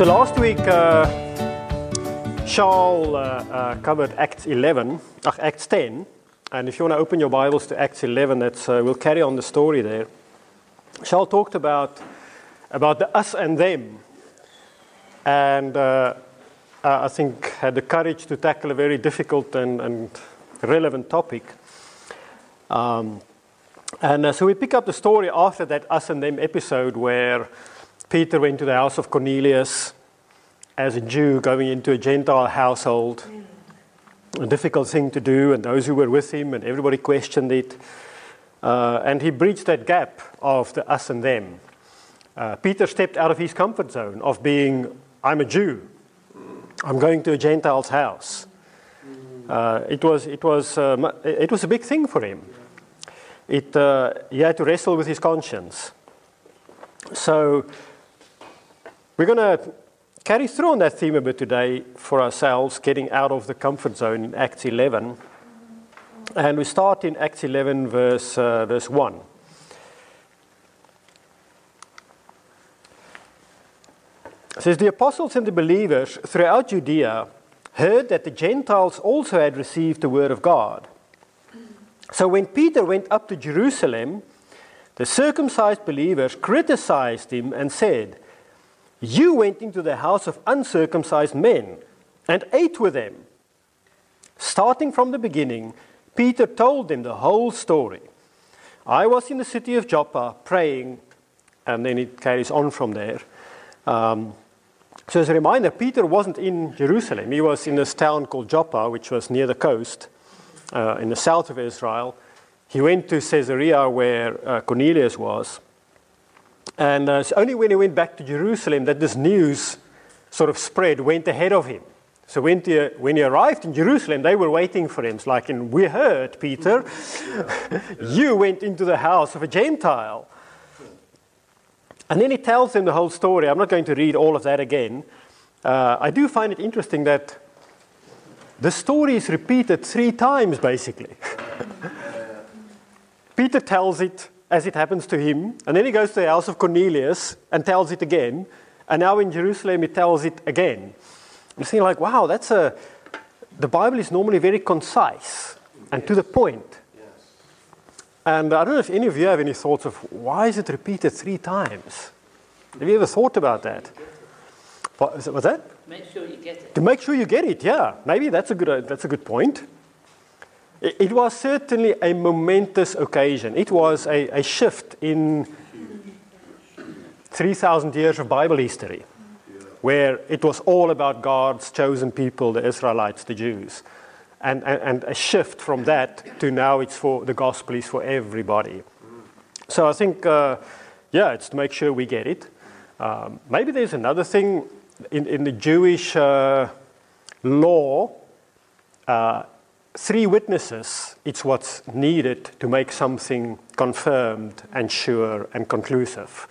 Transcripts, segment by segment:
So last week, uh, Charles uh, uh, covered Acts 11, uh, Acts 10. And if you want to open your Bibles to Acts 11, that's, uh, we'll carry on the story there. Charles talked about, about the us and them. And uh, I think had the courage to tackle a very difficult and, and relevant topic. Um, and uh, so we pick up the story after that us and them episode where Peter went to the house of Cornelius as a Jew going into a Gentile household. A difficult thing to do, and those who were with him, and everybody questioned it. Uh, and he breached that gap of the us and them. Uh, Peter stepped out of his comfort zone of being, I'm a Jew, I'm going to a Gentile's house. Uh, it, was, it, was, um, it was a big thing for him. It, uh, he had to wrestle with his conscience. So, we're going to carry through on that theme a bit today for ourselves, getting out of the comfort zone in Acts 11. And we start in Acts 11, verse, uh, verse 1. It says, The apostles and the believers throughout Judea heard that the Gentiles also had received the word of God. So when Peter went up to Jerusalem, the circumcised believers criticized him and said, You went into the house of uncircumcised men and ate with them. Starting from the beginning, Peter told them the whole story. I was in the city of Joppa praying, and then it carries on from there. Um, so, as a reminder, Peter wasn't in Jerusalem. He was in this town called Joppa, which was near the coast uh, in the south of Israel. He went to Caesarea, where uh, Cornelius was. And uh, it's only when he went back to Jerusalem that this news sort of spread, went ahead of him. So when he, when he arrived in Jerusalem, they were waiting for him. It's like, in, we heard, Peter, you went into the house of a Gentile. And then he tells them the whole story. I'm not going to read all of that again. Uh, I do find it interesting that the story is repeated three times, basically. Peter tells it as it happens to him, and then he goes to the house of Cornelius and tells it again, and now in Jerusalem he tells it again. I'm saying, like, wow, that's a. The Bible is normally very concise and to the point. Yes. And I don't know if any of you have any thoughts of why is it repeated three times? Have you ever thought about that? What, was that? Make sure you get it. To make sure you get it, yeah. Maybe that's a good, uh, that's a good point. It, was certainly a momentous occasion. It was a, a shift in 3,000 years of Bible history, where it was all about God's chosen people, the Israelites, the Jews. And, and, and a shift from that to now it's for the gospel is for everybody. So I think, uh, yeah, it's to make sure we get it. Um, maybe there's another thing in, in the Jewish uh, law, uh, three witnesses, it's what's needed to make something confirmed and sure and conclusive.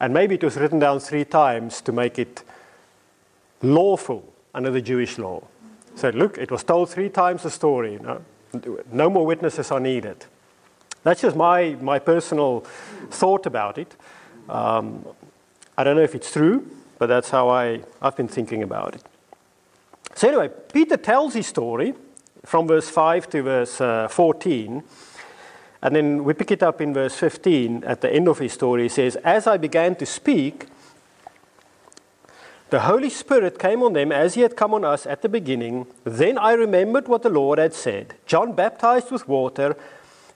And maybe it was written down three times to make it lawful under the Jewish law. So, look, it was told three times the story. No, no more witnesses are needed. That's just my, my personal thought about it. Um, I don't know if it's true, but that's how I, I've been thinking about it. So, anyway, Peter tells his story from verse 5 to verse uh, 14. And then we pick it up in verse 15 at the end of his story. He says, As I began to speak, the Holy Spirit came on them as he had come on us at the beginning. Then I remembered what the Lord had said John baptized with water,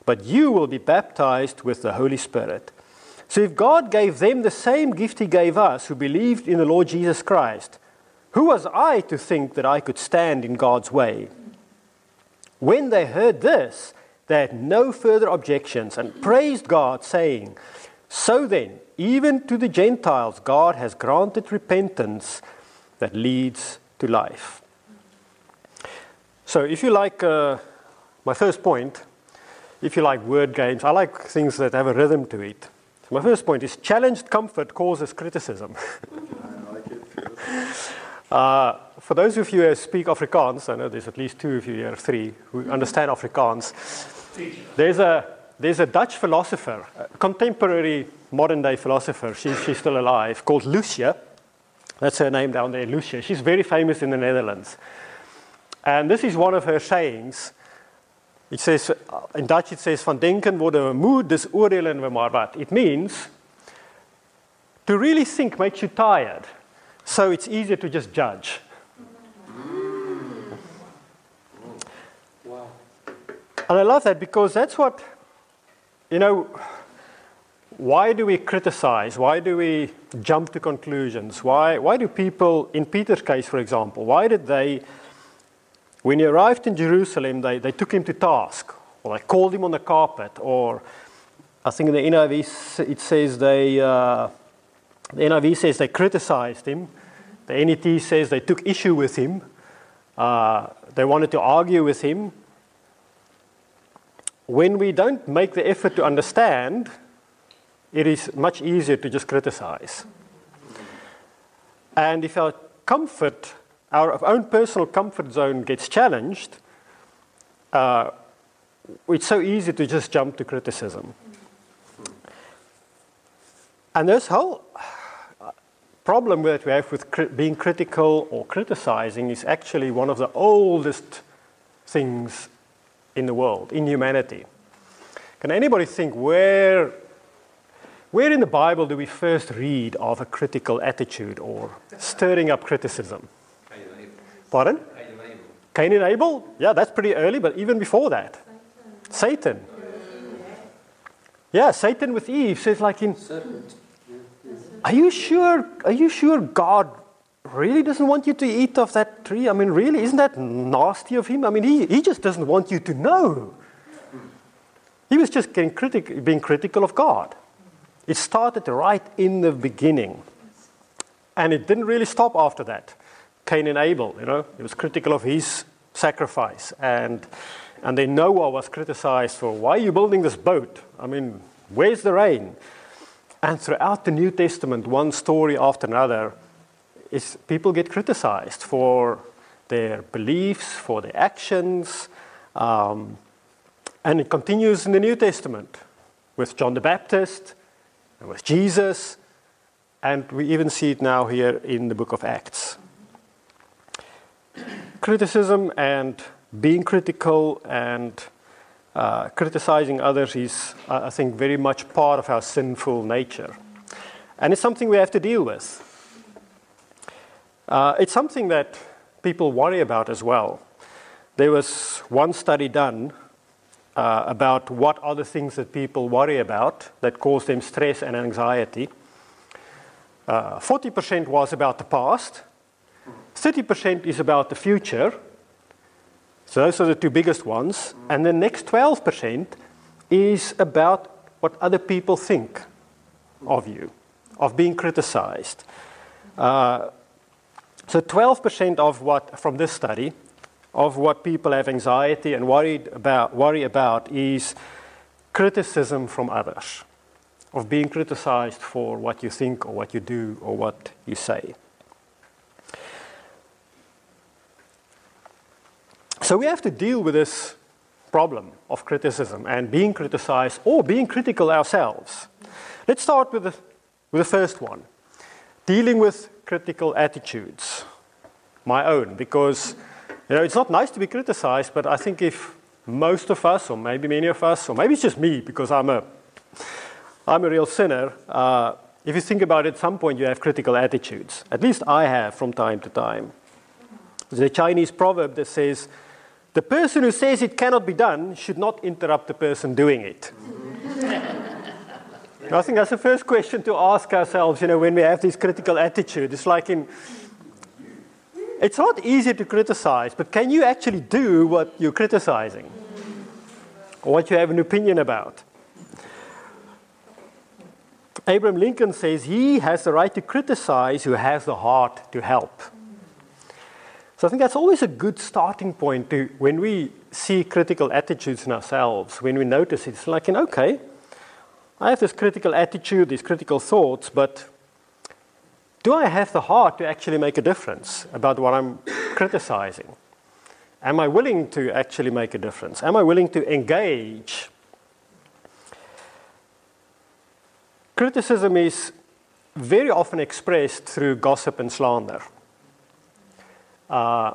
but you will be baptized with the Holy Spirit. So if God gave them the same gift he gave us who believed in the Lord Jesus Christ, who was I to think that I could stand in God's way? When they heard this, they had no further objections and praised God, saying, So then, even to the Gentiles, God has granted repentance that leads to life. So, if you like uh, my first point, if you like word games, I like things that have a rhythm to it. So my first point is challenged comfort causes criticism. I like uh, for those of you who speak Afrikaans, I know there's at least two of you here, three, who understand Afrikaans. There's a, there's a Dutch philosopher, a contemporary modern day philosopher, she's, she's still alive, called Lucia. That's her name down there, Lucia. She's very famous in the Netherlands. And this is one of her sayings. It says, uh, in Dutch it says, van denken worden we moe, dus oordelen we maar wat. It means, to really think makes you tired. So it's easier to just judge. And I love that because that's what, you know, why do we criticize? Why do we jump to conclusions? Why, why do people, in Peter's case, for example, why did they, when he arrived in Jerusalem, they, they took him to task, or they called him on the carpet, or I think in the NIV it says they, uh, the NIV says they criticized him. The NET says they took issue with him. Uh, they wanted to argue with him. When we don't make the effort to understand, it is much easier to just criticize. And if our comfort, our own personal comfort zone gets challenged, uh, it's so easy to just jump to criticism. And this whole problem that we have with cri- being critical or criticizing is actually one of the oldest things in the world, in humanity. Can anybody think where, where in the Bible do we first read of a critical attitude or stirring up criticism? Cain and Abel. Pardon? Cain and Abel. Cain and Abel? Yeah, that's pretty early, but even before that. Satan. Yeah, Satan with Eve says, like in, Serpent. Are you sure? Are you sure God really doesn't want you to eat of that tree? I mean, really, isn't that nasty of him? I mean, he, he just doesn't want you to know. He was just getting critic, being critical of God. It started right in the beginning. And it didn't really stop after that. Cain and Abel, you know, he was critical of his sacrifice. And, and then Noah was criticized for, why are you building this boat? I mean, where's the rain? And throughout the New Testament, one story after another, is people get criticized for their beliefs, for their actions. Um, and it continues in the New Testament with John the Baptist and with Jesus. And we even see it now here in the book of Acts. Criticism and being critical and uh, criticizing others is, I think, very much part of our sinful nature. And it's something we have to deal with. Uh, it's something that people worry about as well. There was one study done uh, about what are the things that people worry about that cause them stress and anxiety. Uh, 40% was about the past, 30% is about the future. So those are the two biggest ones. And the next 12% is about what other people think of you, of being criticized. Uh, so 12% of what, from this study, of what people have anxiety and worried about, worry about is criticism from others, of being criticized for what you think or what you do or what you say. So we have to deal with this problem of criticism and being criticized or being critical ourselves. Let's start with the, with the first one dealing with critical attitudes, my own, because you know, it's not nice to be criticized, but I think if most of us, or maybe many of us, or maybe it's just me because I'm a, I'm a real sinner, uh, if you think about it, at some point you have critical attitudes. At least I have from time to time. There's a Chinese proverb that says, the person who says it cannot be done should not interrupt the person doing it. I think that's the first question to ask ourselves, you know, when we have this critical attitude. It's like in, it's not easy to criticize, but can you actually do what you're criticizing? Or what you have an opinion about? Abraham Lincoln says he has the right to criticize who has the heart to help. So I think that's always a good starting point to when we see critical attitudes in ourselves, when we notice it, it's like, okay, I have this critical attitude, these critical thoughts, but do I have the heart to actually make a difference about what I'm criticizing? Am I willing to actually make a difference? Am I willing to engage? Criticism is very often expressed through gossip and slander. Uh,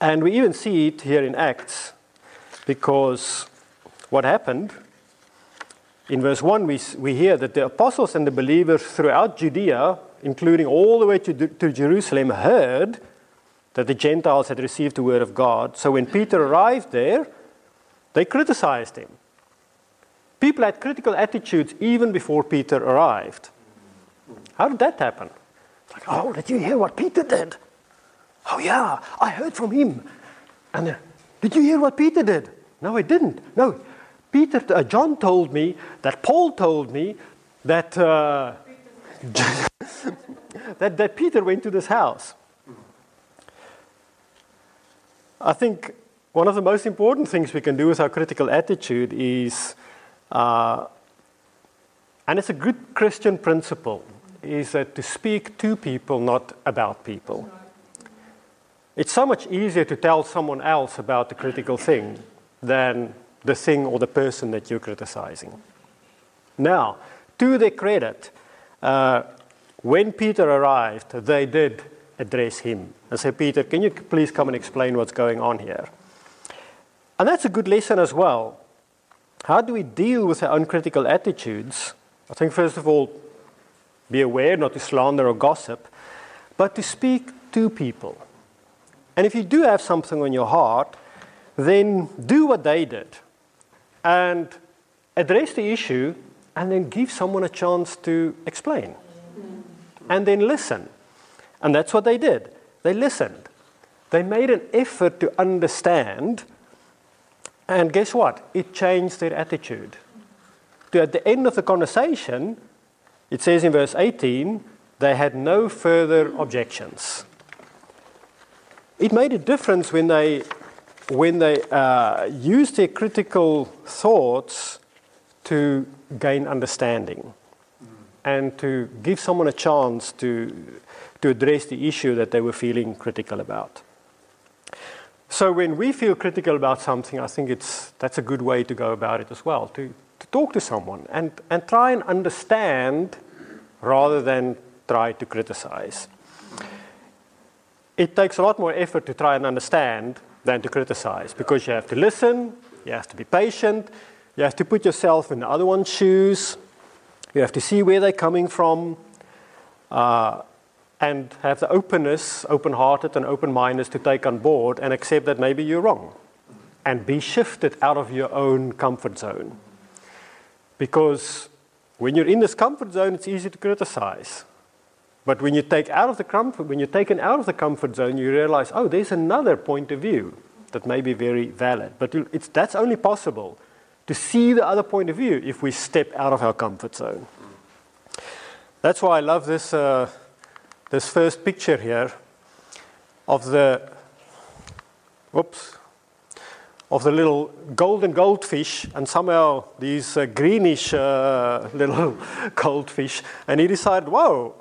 and we even see it here in Acts because what happened in verse 1, we, we hear that the apostles and the believers throughout Judea, including all the way to, to Jerusalem, heard that the Gentiles had received the word of God. So when Peter arrived there, they criticized him. People had critical attitudes even before Peter arrived. How did that happen? Like, oh, did you hear what Peter did? Oh, yeah, I heard from him. And then, did you hear what Peter did? No, I didn't. No, Peter, uh, John told me that Paul told me that, uh, that, that Peter went to this house. I think one of the most important things we can do with our critical attitude is, uh, and it's a good Christian principle, is that to speak to people, not about people. It's so much easier to tell someone else about the critical thing than the thing or the person that you're criticizing. Now, to their credit, uh, when Peter arrived, they did address him and say, Peter, can you please come and explain what's going on here? And that's a good lesson as well. How do we deal with our uncritical attitudes? I think, first of all, be aware not to slander or gossip, but to speak to people. And if you do have something on your heart, then do what they did and address the issue and then give someone a chance to explain. And then listen. And that's what they did. They listened. They made an effort to understand. And guess what? It changed their attitude. To at the end of the conversation, it says in verse 18, they had no further objections. It made a difference when they when they uh, use their critical thoughts to gain understanding and to give someone a chance to, to address the issue that they were feeling critical about. So when we feel critical about something, I think it's, that's a good way to go about it as well, to, to talk to someone and, and try and understand rather than try to criticize. It takes a lot more effort to try and understand than to criticize because you have to listen, you have to be patient, you have to put yourself in the other one's shoes, you have to see where they're coming from, uh, and have the openness, open hearted and open mindedness to take on board and accept that maybe you're wrong and be shifted out of your own comfort zone. Because when you're in this comfort zone, it's easy to criticize. But when you take out of the comfort, when you're taken out of the comfort zone, you realize, oh, there's another point of view that may be very valid. But it's, that's only possible to see the other point of view if we step out of our comfort zone. That's why I love this, uh, this first picture here of the, whoops, of the little golden goldfish and somehow these uh, greenish uh, little goldfish. And he decided, whoa,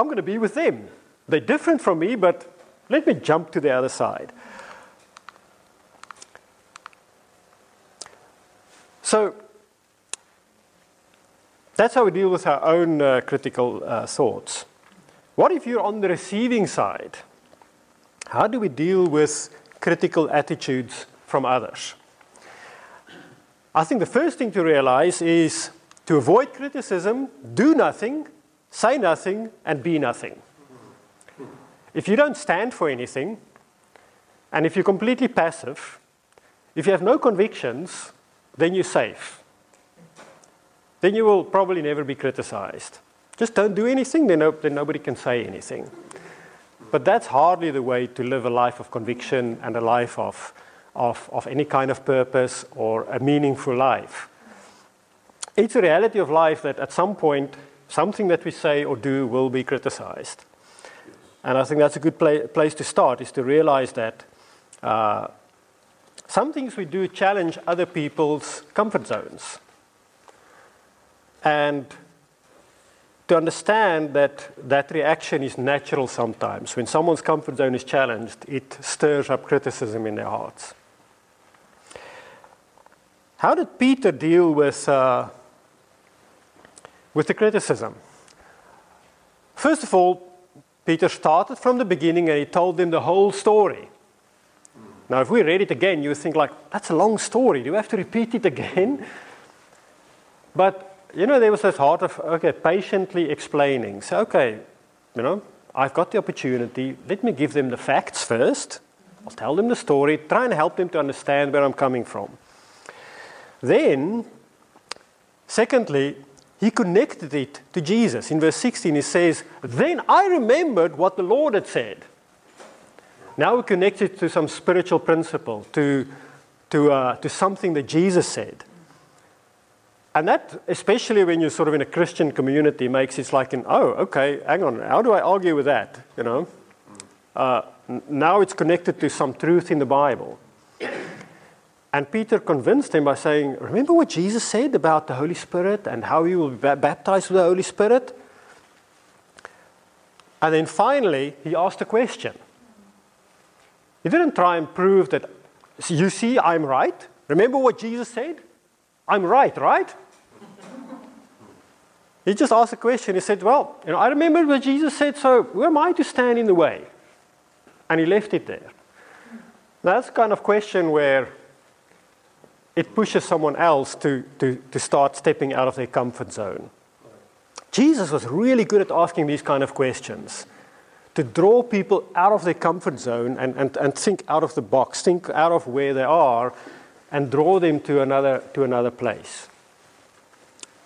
I'm going to be with them. They're different from me, but let me jump to the other side. So that's how we deal with our own uh, critical uh, thoughts. What if you're on the receiving side? How do we deal with critical attitudes from others? I think the first thing to realize is to avoid criticism, do nothing say nothing, and be nothing. If you don't stand for anything, and if you're completely passive, if you have no convictions, then you're safe. Then you will probably never be criticized. Just don't do anything, then, no, then nobody can say anything. But that's hardly the way to live a life of conviction and a life of, of, of any kind of purpose or a meaningful life. It's a reality of life that at some point something that we say or do will be criticized. And I think that's a good pla- place to start, is to realize that uh, some things we do challenge other people's comfort zones. And to understand that that reaction is natural sometimes. When someone's comfort zone is challenged, it stirs up criticism in their hearts. How did Peter deal with uh, with the criticism. first of all, Peter started from the beginning and he told them the whole story. Now, if we read it again, you think like, that's a long story. Do we have to repeat it again? But, you know, there was this heart of, okay, patiently explaining. So, okay, you know, I've got the opportunity. Let me give them the facts first. I'll tell them the story, try and help them to understand where I'm coming from. Then, secondly, he connected it to Jesus. In verse 16, he says, Then I remembered what the Lord had said. Now we connect it to some spiritual principle, to, to, uh, to something that Jesus said. And that, especially when you're sort of in a Christian community, makes it like an, oh, okay, hang on, how do I argue with that? You know? Uh, now it's connected to some truth in the Bible. And Peter convinced him by saying, Remember what Jesus said about the Holy Spirit and how you will be baptized with the Holy Spirit? And then finally, he asked a question. He didn't try and prove that, you see, I'm right. Remember what Jesus said? I'm right, right? he just asked a question. He said, Well, you know, I remember what Jesus said, so who am I to stand in the way? And he left it there. That's the kind of question where it pushes someone else to, to, to start stepping out of their comfort zone. Jesus was really good at asking these kind of questions to draw people out of their comfort zone and, and, and think out of the box, think out of where they are, and draw them to another, to another place.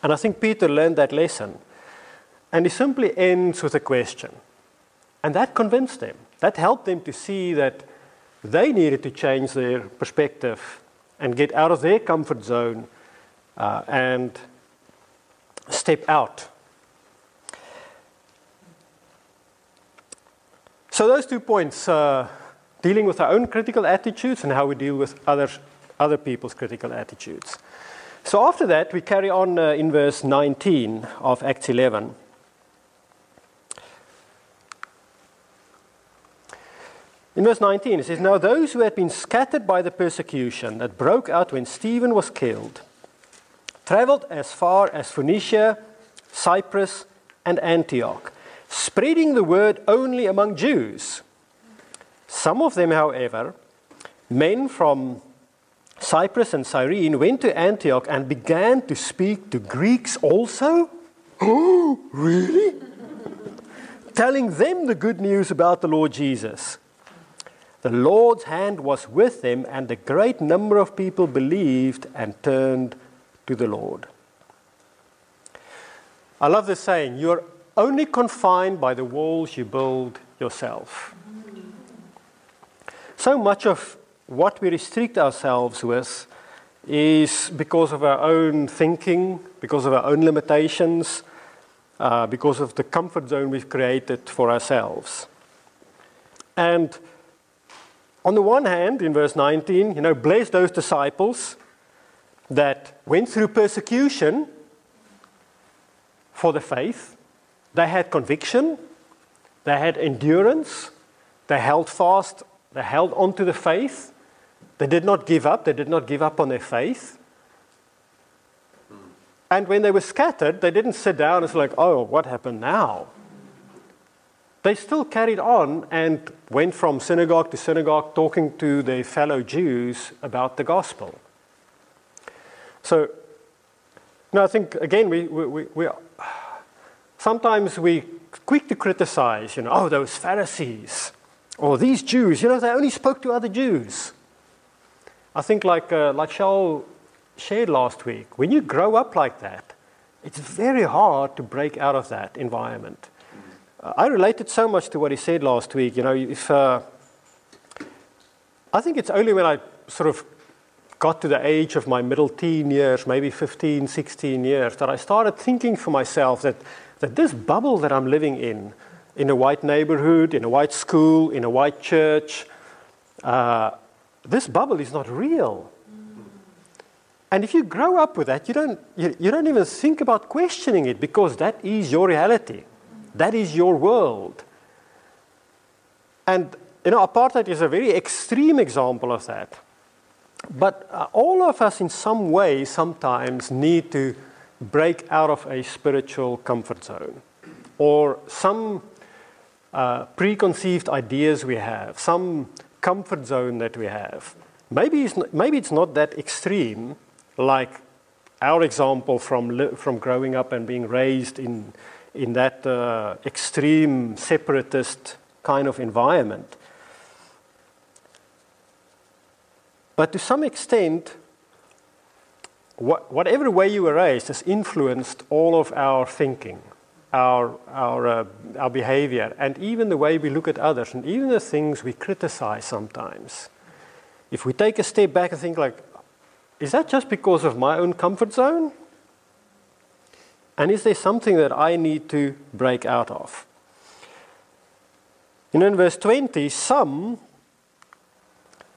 And I think Peter learned that lesson. And he simply ends with a question. And that convinced them. That helped them to see that they needed to change their perspective and get out of their comfort zone uh, and step out. So, those two points uh, dealing with our own critical attitudes and how we deal with others other people's critical attitudes. So after that, we carry on uh, in verse 19 of Acts 11. In verse 19, it says, Now those who had been scattered by the persecution that broke out when Stephen was killed traveled as far as Phoenicia, Cyprus, and Antioch, spreading the word only among Jews. Some of them, however, men from Cyprus and Cyrene, went to Antioch and began to speak to Greeks also. Oh, really? Telling them the good news about the Lord Jesus. The Lord's hand was with them, and a great number of people believed and turned to the Lord. I love this saying you're only confined by the walls you build yourself. So much of what we restrict ourselves with is because of our own thinking, because of our own limitations, uh, because of the comfort zone we've created for ourselves. And on the one hand, in verse 19, you know, bless those disciples that went through persecution for the faith. They had conviction, they had endurance, they held fast, they held on to the faith, they did not give up, they did not give up on their faith. And when they were scattered, they didn't sit down and say, like, oh, what happened now? They still carried on and went from synagogue to synagogue talking to their fellow Jews about the gospel. So, now I think, again, we, we, we, we sometimes we quick to criticize, you know, oh, those Pharisees, or these Jews, you know, they only spoke to other Jews. I think, like, uh, like Charles shared last week, when you grow up like that, it's very hard to break out of that environment. I related so much to what he said last week. You know, if uh, I think it's only when I sort of got to the age of my middle teen years, maybe 15, 16 years, that I started thinking for myself that, that this bubble that I'm living in, in a white neighborhood, in a white school, in a white church, uh, this bubble is not real. And if you grow up with that, you don't, you, you don't even think about questioning it because that is your reality. That is your world. And, you know, apartheid is a very extreme example of that. But uh, all of us, in some way, sometimes need to break out of a spiritual comfort zone. or some uh, preconceived ideas we have, some comfort zone that we have. Maybe it's not, maybe it's not that extreme, like our example from, from growing up and being raised in, in that uh, extreme separatist kind of environment. But to some extent, what, whatever way you were raised has influenced all of our thinking, our, our, uh, our behavior, and even the way we look at others, and even the things we criticize sometimes. If we take a step back and think, like, is that just because of my own comfort zone? And is there something that I need to break out of? And in verse 20, some,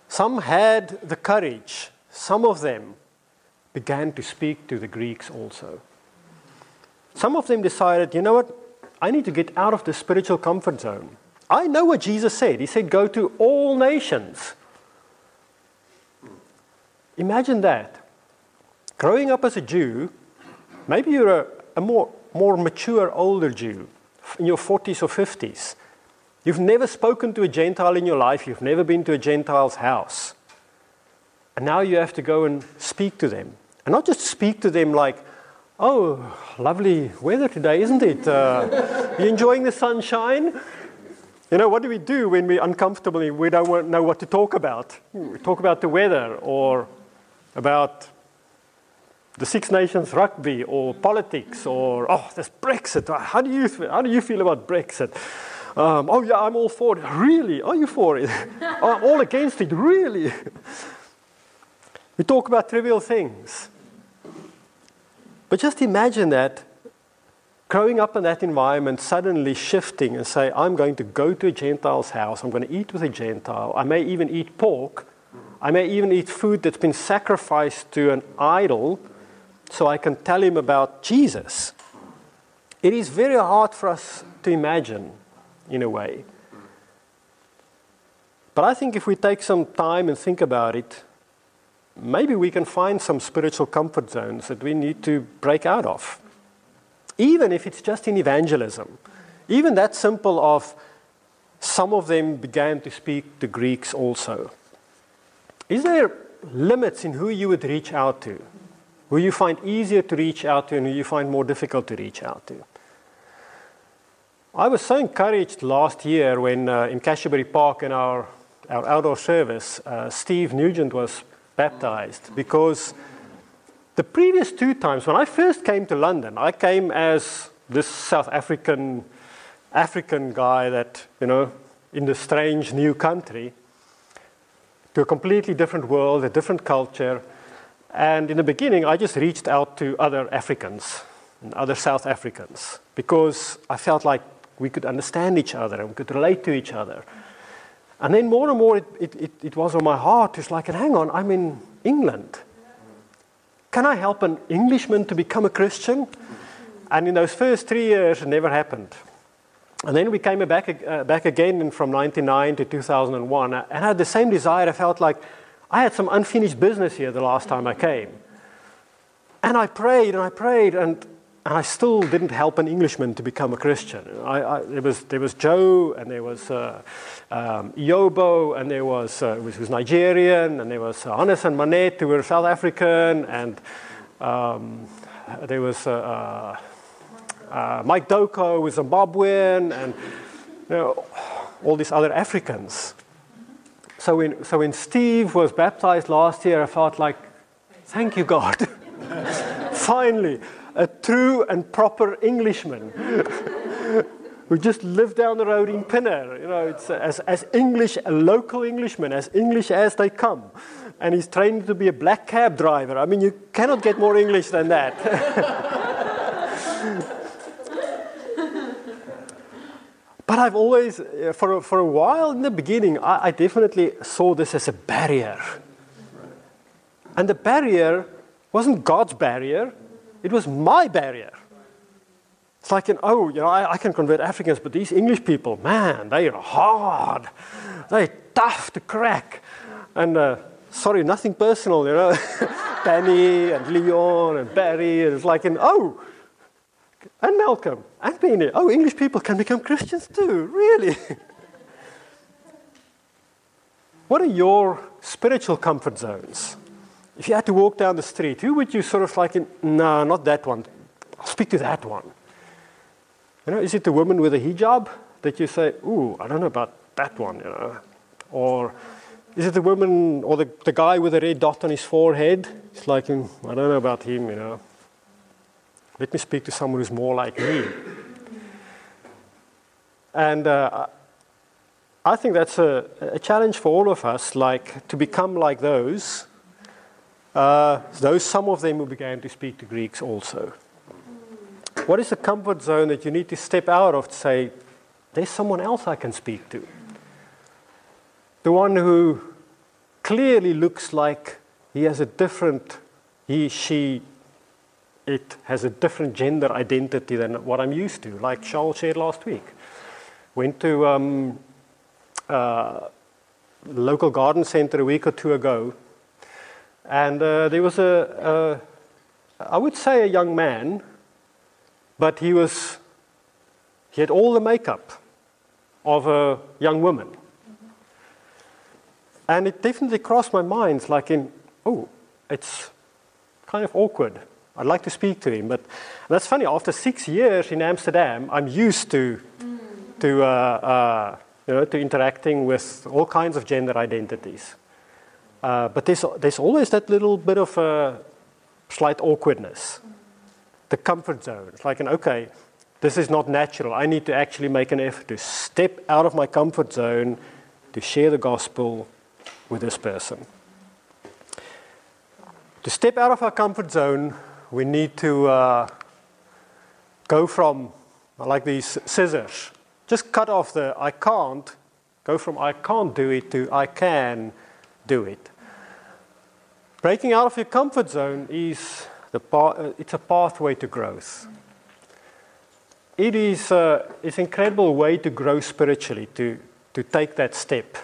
some had the courage, some of them began to speak to the Greeks also. Some of them decided, you know what, I need to get out of the spiritual comfort zone. I know what Jesus said. He said, go to all nations. Imagine that. Growing up as a Jew, maybe you're a, a more, more mature, older Jew in your 40s or 50s. You've never spoken to a Gentile in your life, you've never been to a Gentile's house. And now you have to go and speak to them. And not just speak to them like, oh, lovely weather today, isn't it? Uh, you enjoying the sunshine? You know, what do we do when we're uncomfortable and we don't know what to talk about? We talk about the weather or about the Six Nations rugby or politics or, oh, there's Brexit. How do you, how do you feel about Brexit? Um, oh, yeah, I'm all for it. Really? Are you for it? I'm all against it. Really? we talk about trivial things. But just imagine that growing up in that environment, suddenly shifting and say, I'm going to go to a Gentile's house, I'm going to eat with a Gentile, I may even eat pork, I may even eat food that's been sacrificed to an idol so I can tell him about Jesus. It is very hard for us to imagine in a way. But I think if we take some time and think about it, maybe we can find some spiritual comfort zones that we need to break out of. Even if it's just in evangelism. Even that simple of some of them began to speak the Greeks also. Is there limits in who you would reach out to? Who you find easier to reach out to and who you find more difficult to reach out to? I was so encouraged last year when uh, in Cassiobury Park in our, our outdoor service, uh, Steve Nugent was baptized because the previous two times, when I first came to London, I came as this South African African guy that, you know, in the strange new country to a completely different world, a different culture. And in the beginning, I just reached out to other Africans and other South Africans because I felt like we could understand each other and we could relate to each other. And then more and more it, it, it, it was on my heart. It's like, hang on, I'm in England. Can I help an Englishman to become a Christian? And in those first three years, it never happened. And then we came back, uh, back again from 99 to 2001. And I had the same desire. I felt like I had some unfinished business here the last time I came. And I prayed and I prayed, and and I still didn't help an Englishman to become a Christian. I, I, there, was, there was Joe, and there was uh, um, Yobo, and there was, uh, was, was Nigerian, and there was uh, Hannes and Manette, who were South African, and um, there was uh, uh, uh, Mike Doko, who was Zimbabwean, and you know, all these other Africans. So when, so when Steve was baptized last year, I felt like, thank you, God. Finally, a true and proper Englishman who just lived down the road in Pinner. You know, it's as, as English, a local Englishman, as English as they come. And he's trained to be a black cab driver. I mean, you cannot get more English than that. but I've always, uh, for, for a while in the beginning, I, I definitely saw this as a barrier. And the barrier wasn't God's barrier, it was my barrier. It's like, an, oh, you know, I, I, can convert Africans, but these English people, man, they are hard. They're tough to crack. And uh, sorry, nothing personal, you know. Penny and Leon and Barry. And it's like, an, oh, And Malcolm. And Penny. Oh, English people can become Christians too. Really? what are your spiritual comfort zones? If you had to walk down the street, who would you sort of like, in, no, not that one. I'll speak to that one. You know, is it the woman with a hijab that you say, ooh, I don't know about that one, you know? Or is it the woman or the, the guy with a red dot on his forehead? It's like, mm, I don't know about him, you know. Let me speak to someone who's more like me. And uh, I think that's a, a, challenge for all of us, like to become like those. Uh, those some of them who began to speak to Greeks also. What is the comfort zone that you need to step out of to say, there's someone else I can speak to? The one who clearly looks like he has a different, he, she, it has a different gender identity than what I'm used to, like Charles shared last week. Went to um, uh, local garden center a week or two ago, and uh, there was a, a, I would say, a young man, but he was, he had all the makeup of a young woman. And it definitely crossed my mind, like in, oh, it's kind of awkward. I'd like to speak to him. But that's funny, after six years in Amsterdam, I'm used to, to, uh, uh, you know, to interacting with all kinds of gender identities. Uh, but there's, there's always that little bit of a slight awkwardness, the comfort zone. It's like, an, okay, this is not natural. I need to actually make an effort to step out of my comfort zone to share the gospel with this person. To step out of our comfort zone we need to uh, go from, like these scissors, just cut off the I can't, go from I can't do it to I can do it. Breaking out of your comfort zone is the uh, it's a pathway to growth. It is uh, it's an incredible way to grow spiritually, to, to take that step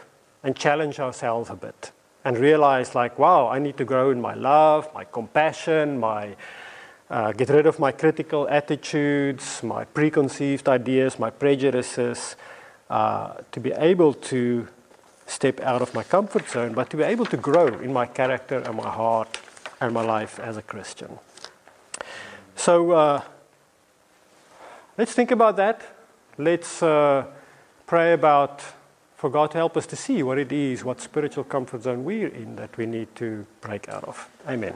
and challenge ourselves a bit and realize like, wow, I need to grow in my love, my compassion, my uh, get rid of my critical attitudes, my preconceived ideas, my prejudices, uh, to be able to step out of my comfort zone, but to be able to grow in my character and my heart and my life as a Christian. So uh, let's think about that. Let's uh, pray about for God to help us to see what it is, what spiritual comfort zone we're in that we need to break out of. Amen.